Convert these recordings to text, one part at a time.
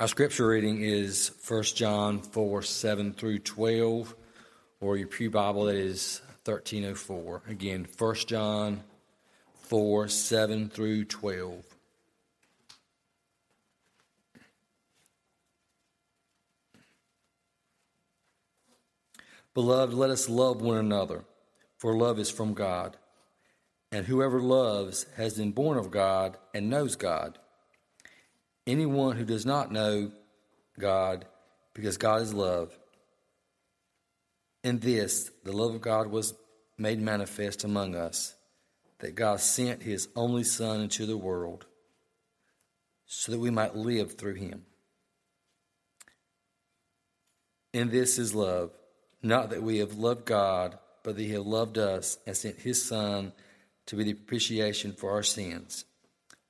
Our scripture reading is 1 John 4 7 through 12, or your Pew Bible, that is 1304. Again, 1 John 4 7 through 12. Beloved, let us love one another, for love is from God. And whoever loves has been born of God and knows God. Anyone who does not know God, because God is love, in this, the love of God was made manifest among us, that God sent his only Son into the world so that we might live through him. In this is love, not that we have loved God, but that he has loved us and sent his Son to be the propitiation for our sins.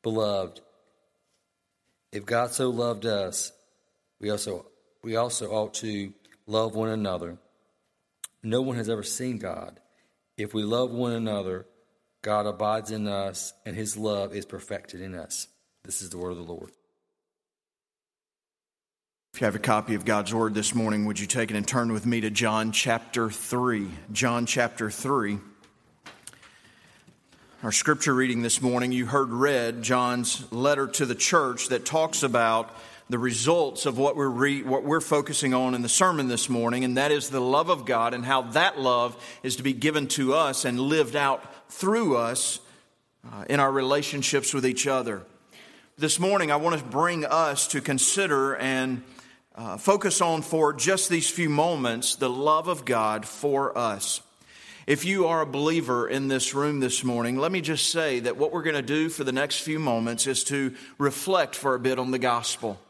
Beloved, if God so loved us, we also, we also ought to love one another. No one has ever seen God. If we love one another, God abides in us, and his love is perfected in us. This is the word of the Lord. If you have a copy of God's Word this morning, would you take it and turn with me to John chapter 3? John chapter 3. Our scripture reading this morning, you heard read John's letter to the church that talks about the results of what we're, re- what we're focusing on in the sermon this morning, and that is the love of God and how that love is to be given to us and lived out through us uh, in our relationships with each other. This morning, I want to bring us to consider and uh, focus on for just these few moments the love of God for us. If you are a believer in this room this morning, let me just say that what we're going to do for the next few moments is to reflect for a bit on the gospel.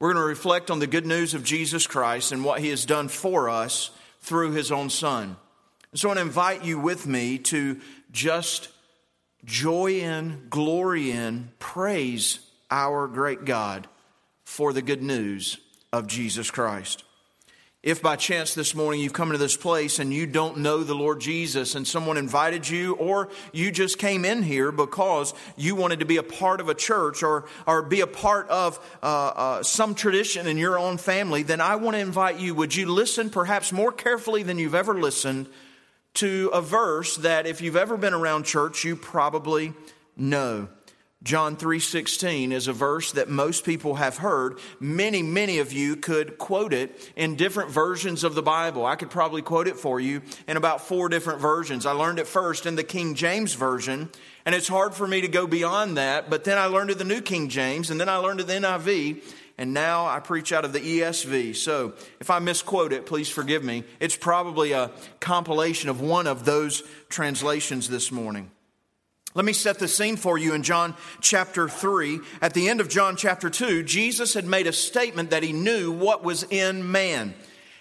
We're going to reflect on the good news of Jesus Christ and what he has done for us through his own son. And So I want to invite you with me to just joy in, glory in, praise our great God for the good news of Jesus Christ. If by chance this morning you've come into this place and you don't know the Lord Jesus and someone invited you, or you just came in here because you wanted to be a part of a church or, or be a part of uh, uh, some tradition in your own family, then I want to invite you, would you listen perhaps more carefully than you've ever listened to a verse that if you've ever been around church, you probably know. John 3:16 is a verse that most people have heard. Many, many of you could quote it in different versions of the Bible. I could probably quote it for you in about four different versions. I learned it first in the King James version, and it's hard for me to go beyond that, but then I learned it the New King James, and then I learned it the NIV, and now I preach out of the ESV. So if I misquote it, please forgive me. It's probably a compilation of one of those translations this morning. Let me set the scene for you in John chapter 3. At the end of John chapter 2, Jesus had made a statement that he knew what was in man.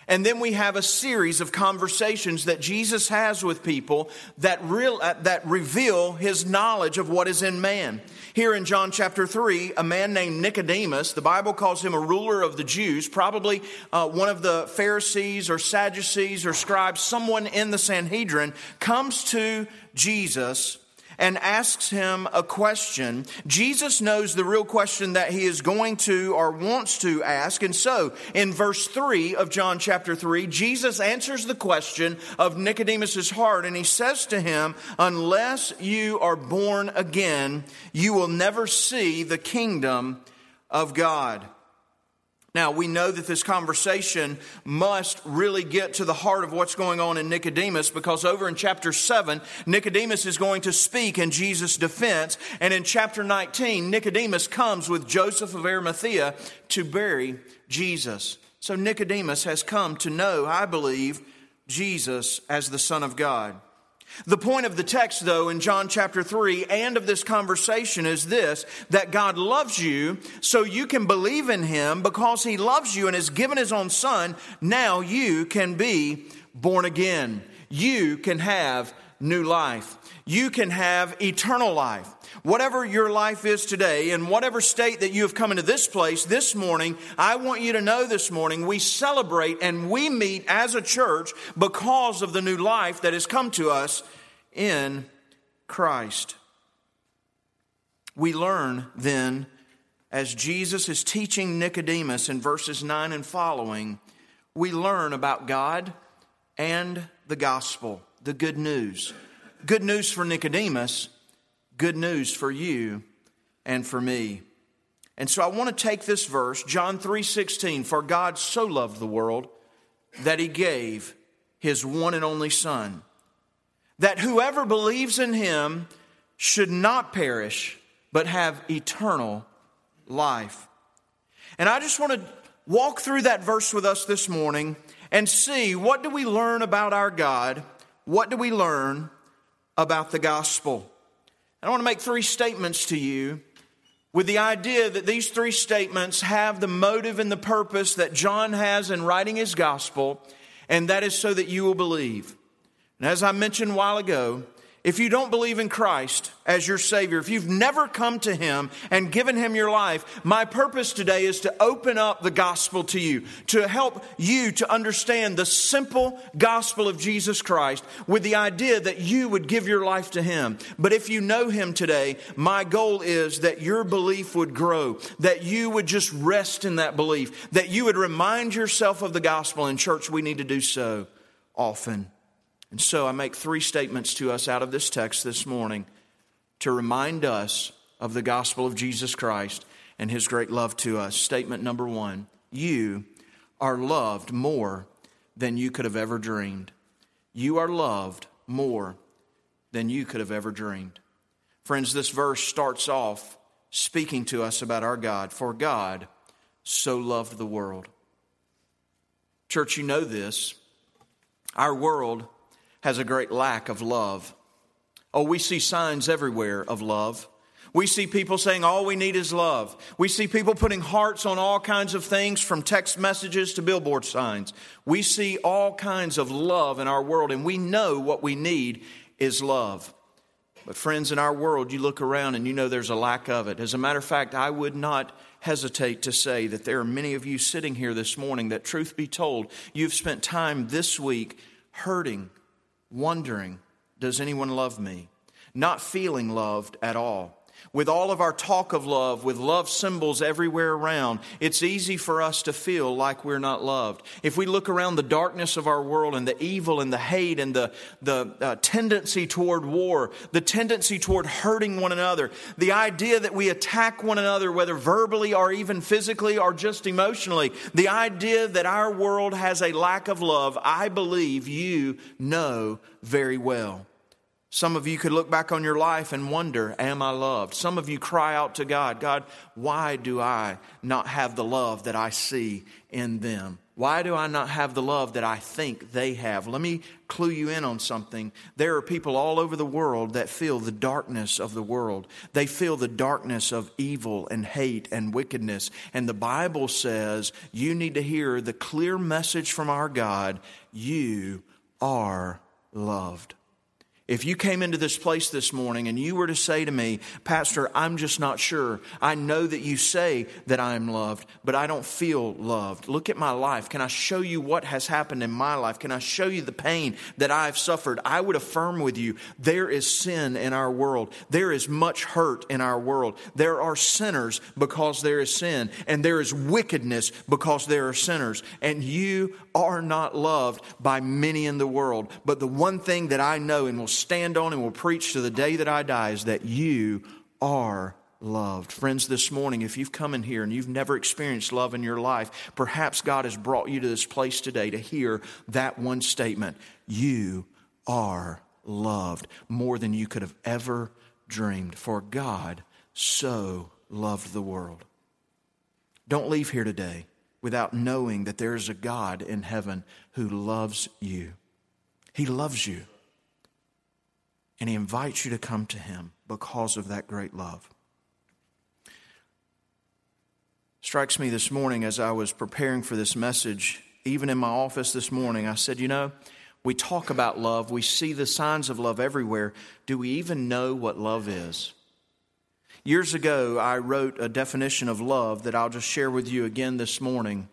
And then we have a series of conversations that Jesus has with people that, real, uh, that reveal his knowledge of what is in man. Here in John chapter 3, a man named Nicodemus, the Bible calls him a ruler of the Jews, probably uh, one of the Pharisees or Sadducees or scribes, someone in the Sanhedrin, comes to Jesus and asks him a question. Jesus knows the real question that he is going to or wants to ask. And so in verse 3 of John chapter 3, Jesus answers the question of Nicodemus's heart and he says to him, unless you are born again, you will never see the kingdom of God. Now, we know that this conversation must really get to the heart of what's going on in Nicodemus because over in chapter 7, Nicodemus is going to speak in Jesus' defense. And in chapter 19, Nicodemus comes with Joseph of Arimathea to bury Jesus. So Nicodemus has come to know, I believe, Jesus as the Son of God. The point of the text, though, in John chapter 3 and of this conversation is this that God loves you so you can believe in Him because He loves you and has given His own Son. Now you can be born again. You can have new life. You can have eternal life. Whatever your life is today, in whatever state that you have come into this place this morning, I want you to know this morning we celebrate and we meet as a church because of the new life that has come to us in Christ. We learn then as Jesus is teaching Nicodemus in verses 9 and following, we learn about God and the gospel, the good news. Good news for Nicodemus, good news for you and for me. And so I want to take this verse, John 3:16, for God so loved the world that he gave his one and only son, that whoever believes in him should not perish, but have eternal life. And I just want to walk through that verse with us this morning and see what do we learn about our God? What do we learn about the gospel? I want to make three statements to you with the idea that these three statements have the motive and the purpose that John has in writing his gospel, and that is so that you will believe. And as I mentioned a while ago, if you don't believe in Christ as your Savior, if you've never come to Him and given Him your life, my purpose today is to open up the gospel to you, to help you to understand the simple gospel of Jesus Christ with the idea that you would give your life to Him. But if you know Him today, my goal is that your belief would grow, that you would just rest in that belief, that you would remind yourself of the gospel. In church, we need to do so often. And so I make three statements to us out of this text this morning to remind us of the gospel of Jesus Christ and his great love to us. Statement number one You are loved more than you could have ever dreamed. You are loved more than you could have ever dreamed. Friends, this verse starts off speaking to us about our God. For God so loved the world. Church, you know this. Our world has a great lack of love. Oh, we see signs everywhere of love. We see people saying all we need is love. We see people putting hearts on all kinds of things from text messages to billboard signs. We see all kinds of love in our world, and we know what we need is love. But, friends, in our world, you look around and you know there's a lack of it. As a matter of fact, I would not hesitate to say that there are many of you sitting here this morning that, truth be told, you've spent time this week hurting wondering, does anyone love me? Not feeling loved at all. With all of our talk of love, with love symbols everywhere around, it's easy for us to feel like we're not loved. If we look around the darkness of our world and the evil and the hate and the, the uh, tendency toward war, the tendency toward hurting one another, the idea that we attack one another, whether verbally or even physically or just emotionally, the idea that our world has a lack of love, I believe you know very well. Some of you could look back on your life and wonder, Am I loved? Some of you cry out to God, God, why do I not have the love that I see in them? Why do I not have the love that I think they have? Let me clue you in on something. There are people all over the world that feel the darkness of the world. They feel the darkness of evil and hate and wickedness. And the Bible says you need to hear the clear message from our God you are loved. If you came into this place this morning and you were to say to me, Pastor, I'm just not sure. I know that you say that I'm loved, but I don't feel loved. Look at my life. Can I show you what has happened in my life? Can I show you the pain that I've suffered? I would affirm with you there is sin in our world. There is much hurt in our world. There are sinners because there is sin, and there is wickedness because there are sinners. And you are not loved by many in the world. But the one thing that I know and will stand on and will preach to the day that I die is that you are loved. Friends, this morning, if you've come in here and you've never experienced love in your life, perhaps God has brought you to this place today to hear that one statement You are loved more than you could have ever dreamed. For God so loved the world. Don't leave here today without knowing that there is a God in heaven who loves you. He loves you. And He invites you to come to Him because of that great love. Strikes me this morning as I was preparing for this message, even in my office this morning, I said, you know, we talk about love, we see the signs of love everywhere. Do we even know what love is? Years ago, I wrote a definition of love that I'll just share with you again this morning.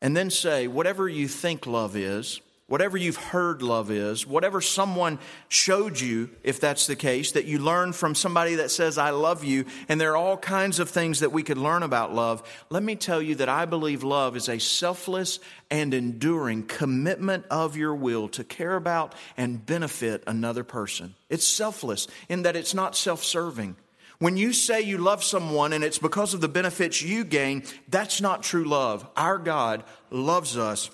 And then say, whatever you think love is, whatever you've heard love is, whatever someone showed you, if that's the case, that you learned from somebody that says, I love you, and there are all kinds of things that we could learn about love. Let me tell you that I believe love is a selfless and enduring commitment of your will to care about and benefit another person. It's selfless in that it's not self serving. When you say you love someone and it's because of the benefits you gain, that's not true love. Our God loves us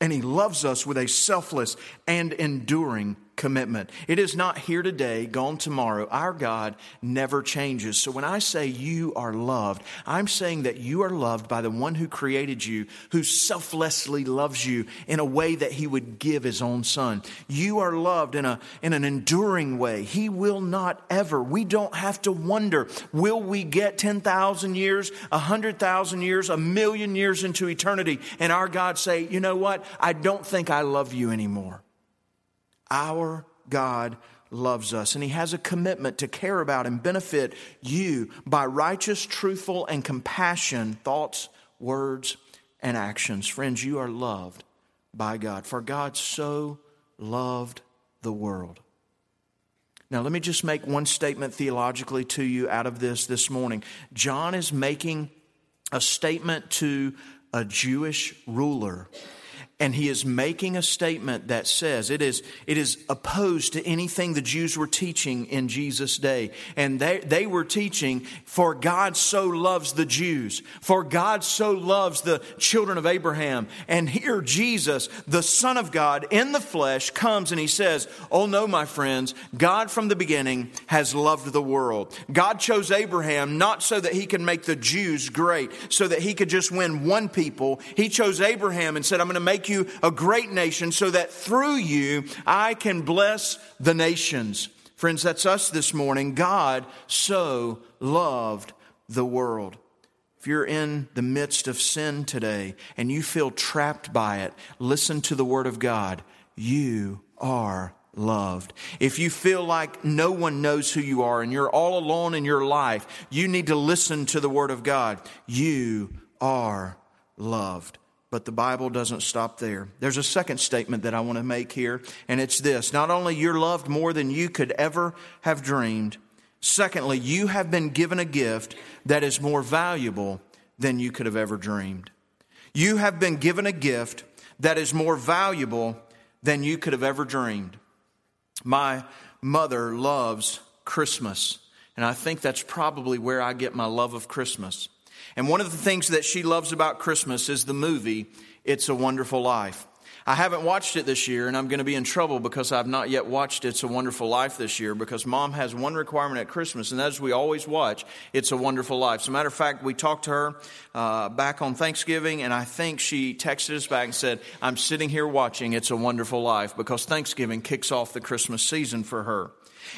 and He loves us with a selfless and enduring commitment. It is not here today, gone tomorrow. Our God never changes. So when I say you are loved, I'm saying that you are loved by the one who created you, who selflessly loves you in a way that he would give his own son. You are loved in a in an enduring way. He will not ever. We don't have to wonder, will we get 10,000 years, 100,000 years, a million years into eternity and our God say, "You know what? I don't think I love you anymore." Our God loves us, and He has a commitment to care about and benefit you by righteous, truthful, and compassion thoughts, words, and actions. Friends, you are loved by God, for God so loved the world. Now, let me just make one statement theologically to you out of this this morning. John is making a statement to a Jewish ruler and he is making a statement that says it is, it is opposed to anything the Jews were teaching in Jesus' day. And they, they were teaching, for God so loves the Jews, for God so loves the children of Abraham. And here Jesus, the Son of God in the flesh, comes and he says, Oh no, my friends, God from the beginning has loved the world. God chose Abraham not so that he could make the Jews great, so that he could just win one people. He chose Abraham and said, I'm going to make make you a great nation so that through you I can bless the nations. Friends, that's us this morning. God so loved the world. If you're in the midst of sin today and you feel trapped by it, listen to the Word of God. You are loved. If you feel like no one knows who you are and you're all alone in your life, you need to listen to the Word of God. You are loved. But the Bible doesn't stop there. There's a second statement that I want to make here, and it's this not only you're loved more than you could ever have dreamed, secondly, you have been given a gift that is more valuable than you could have ever dreamed. You have been given a gift that is more valuable than you could have ever dreamed. My mother loves Christmas, and I think that's probably where I get my love of Christmas. And one of the things that she loves about Christmas is the movie It's a Wonderful Life. I haven't watched it this year, and I'm going to be in trouble because I've not yet watched It's a Wonderful Life this year because mom has one requirement at Christmas, and that is we always watch It's a Wonderful Life. As a matter of fact, we talked to her uh, back on Thanksgiving, and I think she texted us back and said, I'm sitting here watching It's a Wonderful Life because Thanksgiving kicks off the Christmas season for her.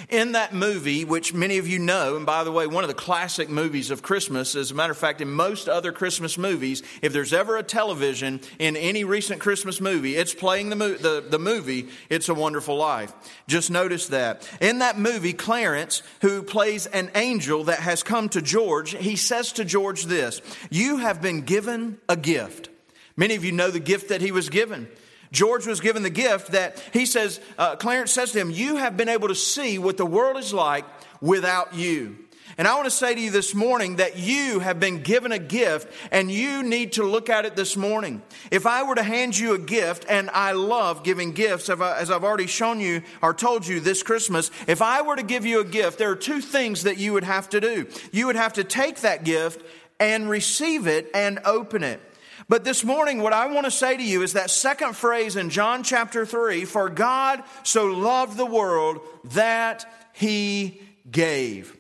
In that movie, which many of you know, and by the way, one of the classic movies of Christmas, as a matter of fact, in most other Christmas movies, if there's ever a television in any recent Christmas movie, it's playing the, the, the movie, It's a Wonderful Life. Just notice that. In that movie, Clarence, who plays an angel that has come to George, he says to George this You have been given a gift. Many of you know the gift that he was given. George was given the gift that he says, uh, Clarence says to him, You have been able to see what the world is like without you. And I want to say to you this morning that you have been given a gift and you need to look at it this morning. If I were to hand you a gift, and I love giving gifts, as I've already shown you or told you this Christmas, if I were to give you a gift, there are two things that you would have to do. You would have to take that gift and receive it and open it. But this morning, what I want to say to you is that second phrase in John chapter 3 For God so loved the world that he gave.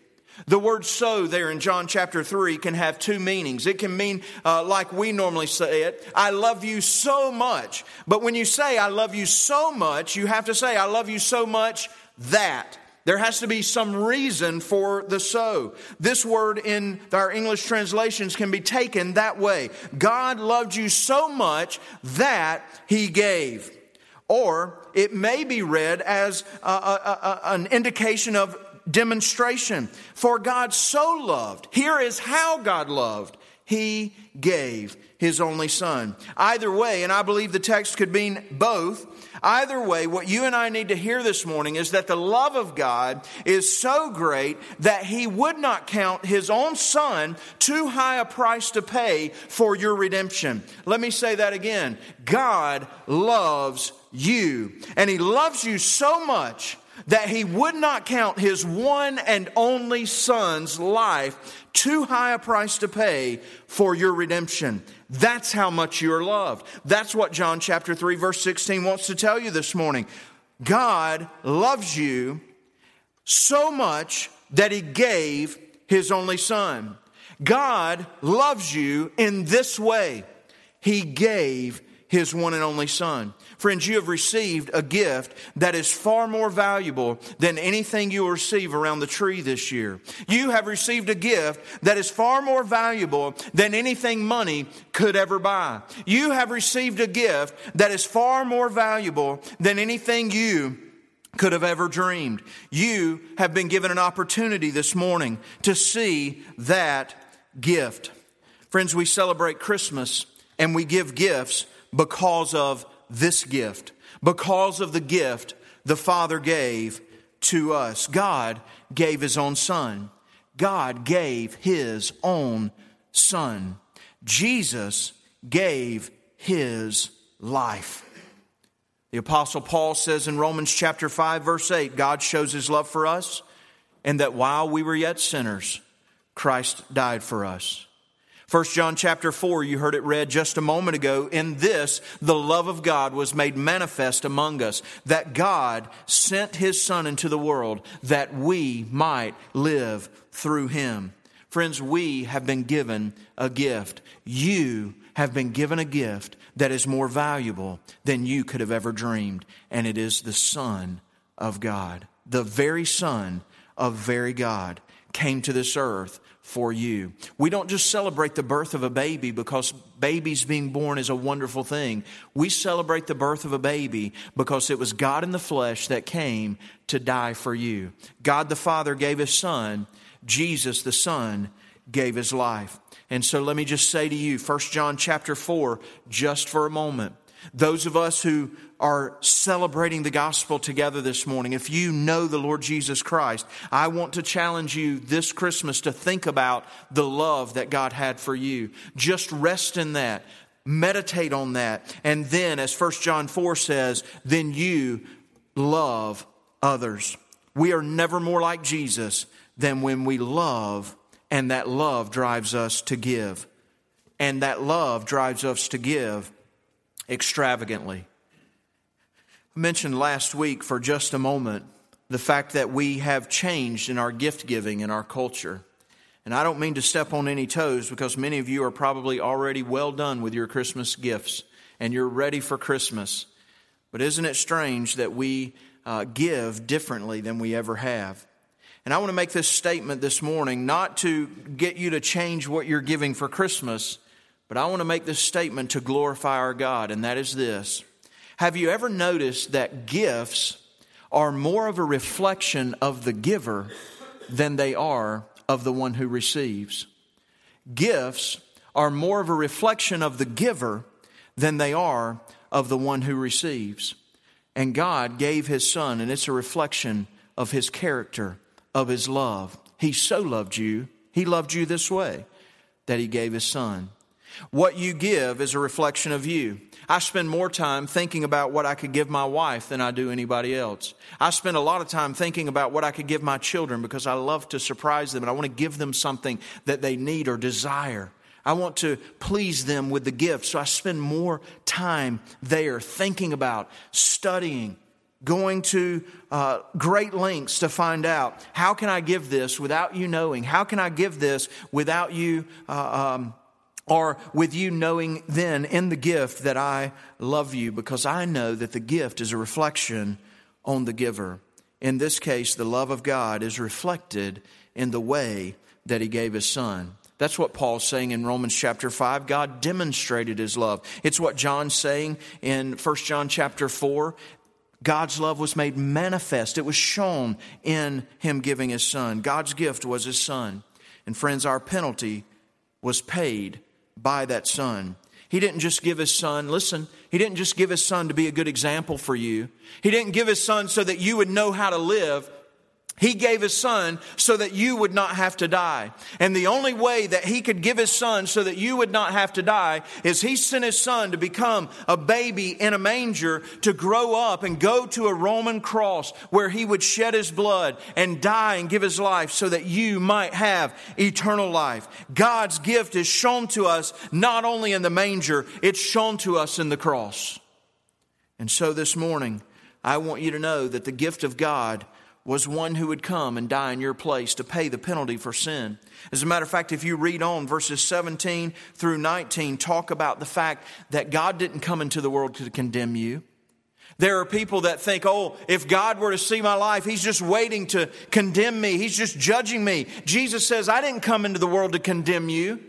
The word so there in John chapter 3 can have two meanings. It can mean, uh, like we normally say it, I love you so much. But when you say I love you so much, you have to say I love you so much that. There has to be some reason for the so. This word in our English translations can be taken that way. God loved you so much that he gave. Or it may be read as a, a, a, an indication of demonstration. For God so loved, here is how God loved. He gave his only son. Either way, and I believe the text could mean both, either way, what you and I need to hear this morning is that the love of God is so great that he would not count his own son too high a price to pay for your redemption. Let me say that again. God loves you, and he loves you so much that he would not count his one and only son's life too high a price to pay for your redemption. That's how much you're loved. That's what John chapter 3 verse 16 wants to tell you this morning. God loves you so much that he gave his only son. God loves you in this way. He gave his one and only son. Friends, you have received a gift that is far more valuable than anything you will receive around the tree this year. You have received a gift that is far more valuable than anything money could ever buy. You have received a gift that is far more valuable than anything you could have ever dreamed. You have been given an opportunity this morning to see that gift. Friends, we celebrate Christmas and we give gifts because of this gift, because of the gift the Father gave to us. God gave His own Son. God gave His own Son. Jesus gave His life. The Apostle Paul says in Romans chapter 5, verse 8, God shows His love for us, and that while we were yet sinners, Christ died for us. 1 John chapter 4, you heard it read just a moment ago. In this, the love of God was made manifest among us, that God sent his Son into the world that we might live through him. Friends, we have been given a gift. You have been given a gift that is more valuable than you could have ever dreamed, and it is the Son of God. The very Son of very God came to this earth for you. We don't just celebrate the birth of a baby because babies being born is a wonderful thing. We celebrate the birth of a baby because it was God in the flesh that came to die for you. God the Father gave his son, Jesus the Son gave his life. And so let me just say to you, 1 John chapter 4, just for a moment. Those of us who are celebrating the gospel together this morning, if you know the Lord Jesus Christ, I want to challenge you this Christmas to think about the love that God had for you. Just rest in that. Meditate on that. And then, as 1 John 4 says, then you love others. We are never more like Jesus than when we love, and that love drives us to give. And that love drives us to give extravagantly. I mentioned last week for just a moment the fact that we have changed in our gift giving in our culture. And I don't mean to step on any toes because many of you are probably already well done with your Christmas gifts and you're ready for Christmas. But isn't it strange that we uh, give differently than we ever have? And I want to make this statement this morning, not to get you to change what you're giving for Christmas, but I want to make this statement to glorify our God, and that is this have you ever noticed that gifts are more of a reflection of the giver than they are of the one who receives? Gifts are more of a reflection of the giver than they are of the one who receives. And God gave His Son, and it's a reflection of His character, of His love. He so loved you, He loved you this way, that He gave His Son. What you give is a reflection of you. I spend more time thinking about what I could give my wife than I do anybody else. I spend a lot of time thinking about what I could give my children because I love to surprise them and I want to give them something that they need or desire. I want to please them with the gift. So I spend more time there thinking about, studying, going to uh, great lengths to find out how can I give this without you knowing? How can I give this without you uh, um, or with you knowing then in the gift that I love you because I know that the gift is a reflection on the giver. In this case, the love of God is reflected in the way that he gave his son. That's what Paul's saying in Romans chapter 5. God demonstrated his love. It's what John's saying in 1 John chapter 4. God's love was made manifest. It was shown in him giving his son. God's gift was his son. And friends, our penalty was paid by that son. He didn't just give his son, listen, he didn't just give his son to be a good example for you. He didn't give his son so that you would know how to live. He gave his son so that you would not have to die. And the only way that he could give his son so that you would not have to die is he sent his son to become a baby in a manger to grow up and go to a Roman cross where he would shed his blood and die and give his life so that you might have eternal life. God's gift is shown to us not only in the manger, it's shown to us in the cross. And so this morning, I want you to know that the gift of God was one who would come and die in your place to pay the penalty for sin. As a matter of fact, if you read on verses 17 through 19, talk about the fact that God didn't come into the world to condemn you. There are people that think, oh, if God were to see my life, He's just waiting to condemn me. He's just judging me. Jesus says, I didn't come into the world to condemn you.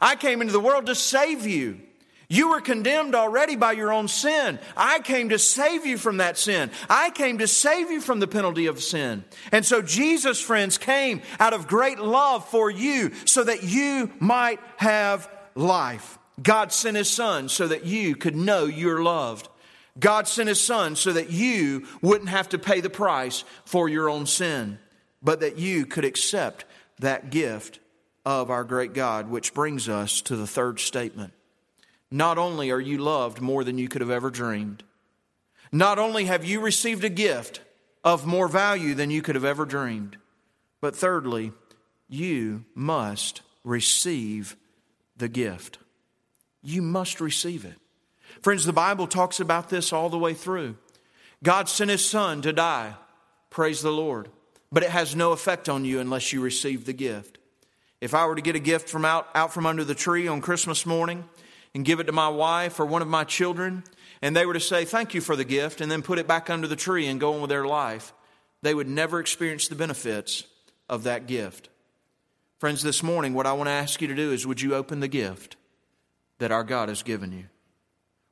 I came into the world to save you. You were condemned already by your own sin. I came to save you from that sin. I came to save you from the penalty of sin. And so Jesus, friends, came out of great love for you so that you might have life. God sent his son so that you could know you're loved. God sent his son so that you wouldn't have to pay the price for your own sin, but that you could accept that gift of our great God, which brings us to the third statement. Not only are you loved more than you could have ever dreamed, not only have you received a gift of more value than you could have ever dreamed, but thirdly, you must receive the gift. You must receive it. Friends, the Bible talks about this all the way through. God sent His Son to die. Praise the Lord. But it has no effect on you unless you receive the gift. If I were to get a gift from out, out from under the tree on Christmas morning and give it to my wife or one of my children, and they were to say, Thank you for the gift, and then put it back under the tree and go on with their life, they would never experience the benefits of that gift. Friends, this morning, what I want to ask you to do is would you open the gift that our God has given you?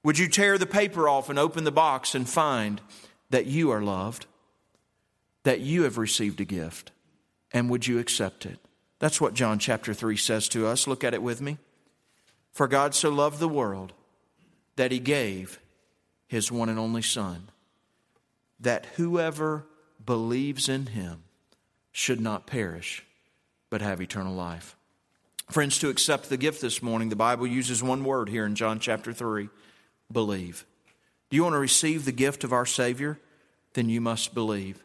Would you tear the paper off and open the box and find that you are loved, that you have received a gift, and would you accept it? That's what John chapter 3 says to us. Look at it with me. For God so loved the world that he gave his one and only Son, that whoever believes in him should not perish, but have eternal life. Friends, to accept the gift this morning, the Bible uses one word here in John chapter 3 believe. Do you want to receive the gift of our Savior? Then you must believe.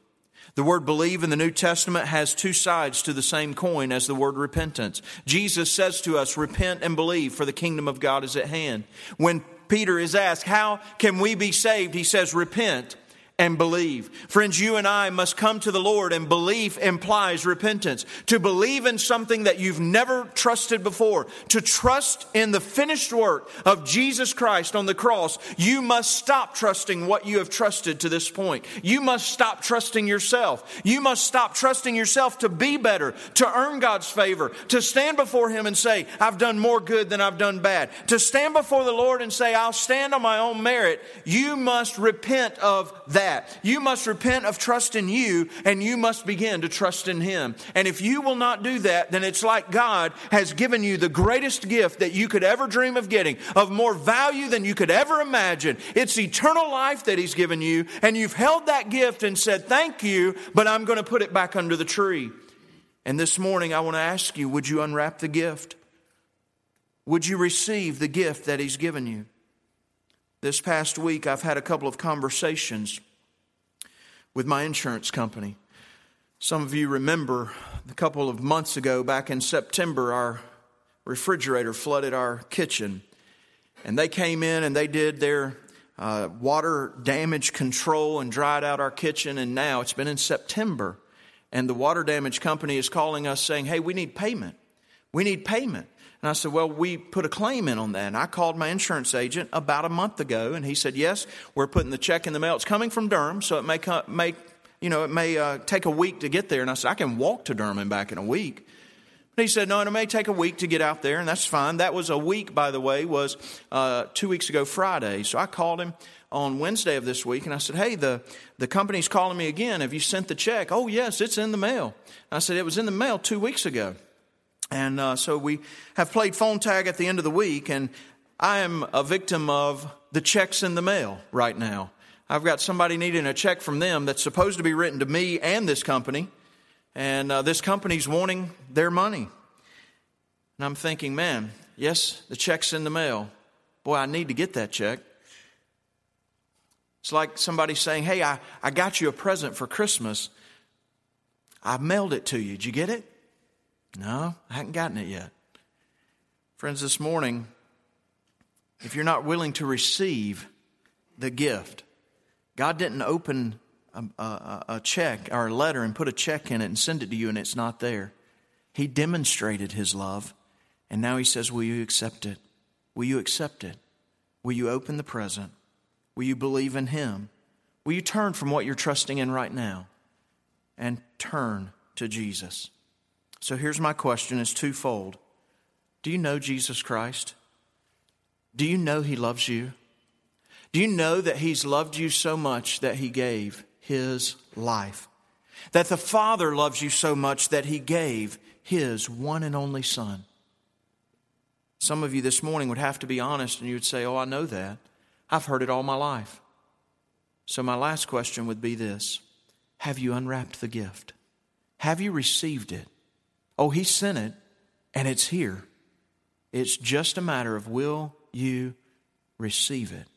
The word believe in the New Testament has two sides to the same coin as the word repentance. Jesus says to us, repent and believe for the kingdom of God is at hand. When Peter is asked, how can we be saved? He says, repent and believe. Friends, you and I must come to the Lord, and belief implies repentance. To believe in something that you've never trusted before, to trust in the finished work of Jesus Christ on the cross, you must stop trusting what you have trusted to this point. You must stop trusting yourself. You must stop trusting yourself to be better, to earn God's favor, to stand before Him and say, I've done more good than I've done bad. To stand before the Lord and say, I'll stand on my own merit. You must repent of that that. You must repent of trust in you and you must begin to trust in Him. And if you will not do that, then it's like God has given you the greatest gift that you could ever dream of getting, of more value than you could ever imagine. It's eternal life that He's given you, and you've held that gift and said, Thank you, but I'm going to put it back under the tree. And this morning, I want to ask you would you unwrap the gift? Would you receive the gift that He's given you? This past week, I've had a couple of conversations with my insurance company. Some of you remember a couple of months ago, back in September, our refrigerator flooded our kitchen. And they came in and they did their uh, water damage control and dried out our kitchen. And now it's been in September. And the water damage company is calling us saying, hey, we need payment. We need payment. And I said, Well, we put a claim in on that. And I called my insurance agent about a month ago, and he said, Yes, we're putting the check in the mail. It's coming from Durham, so it may, may you know, it may uh, take a week to get there. And I said, I can walk to Durham and back in a week. But he said, No, it may take a week to get out there, and that's fine. That was a week, by the way, was uh, two weeks ago Friday. So I called him on Wednesday of this week, and I said, Hey, the, the company's calling me again. Have you sent the check? Oh, yes, it's in the mail. I said, It was in the mail two weeks ago. And uh, so we have played phone tag at the end of the week, and I am a victim of the checks in the mail right now. I've got somebody needing a check from them that's supposed to be written to me and this company, and uh, this company's wanting their money. And I'm thinking, man, yes, the check's in the mail. Boy, I need to get that check. It's like somebody saying, hey, I, I got you a present for Christmas. I mailed it to you. Did you get it? No, I hadn't gotten it yet. Friends, this morning, if you're not willing to receive the gift, God didn't open a, a, a, check or a letter and put a check in it and send it to you and it's not there. He demonstrated His love, and now He says, Will you accept it? Will you accept it? Will you open the present? Will you believe in Him? Will you turn from what you're trusting in right now and turn to Jesus? So here's my question it's twofold. Do you know Jesus Christ? Do you know He loves you? Do you know that He's loved you so much that He gave His life? That the Father loves you so much that He gave His one and only Son? Some of you this morning would have to be honest and you would say, Oh, I know that. I've heard it all my life. So, my last question would be this Have you unwrapped the gift? Have you received it? Oh, He sent it, and it's here. It's just a matter of will you receive it?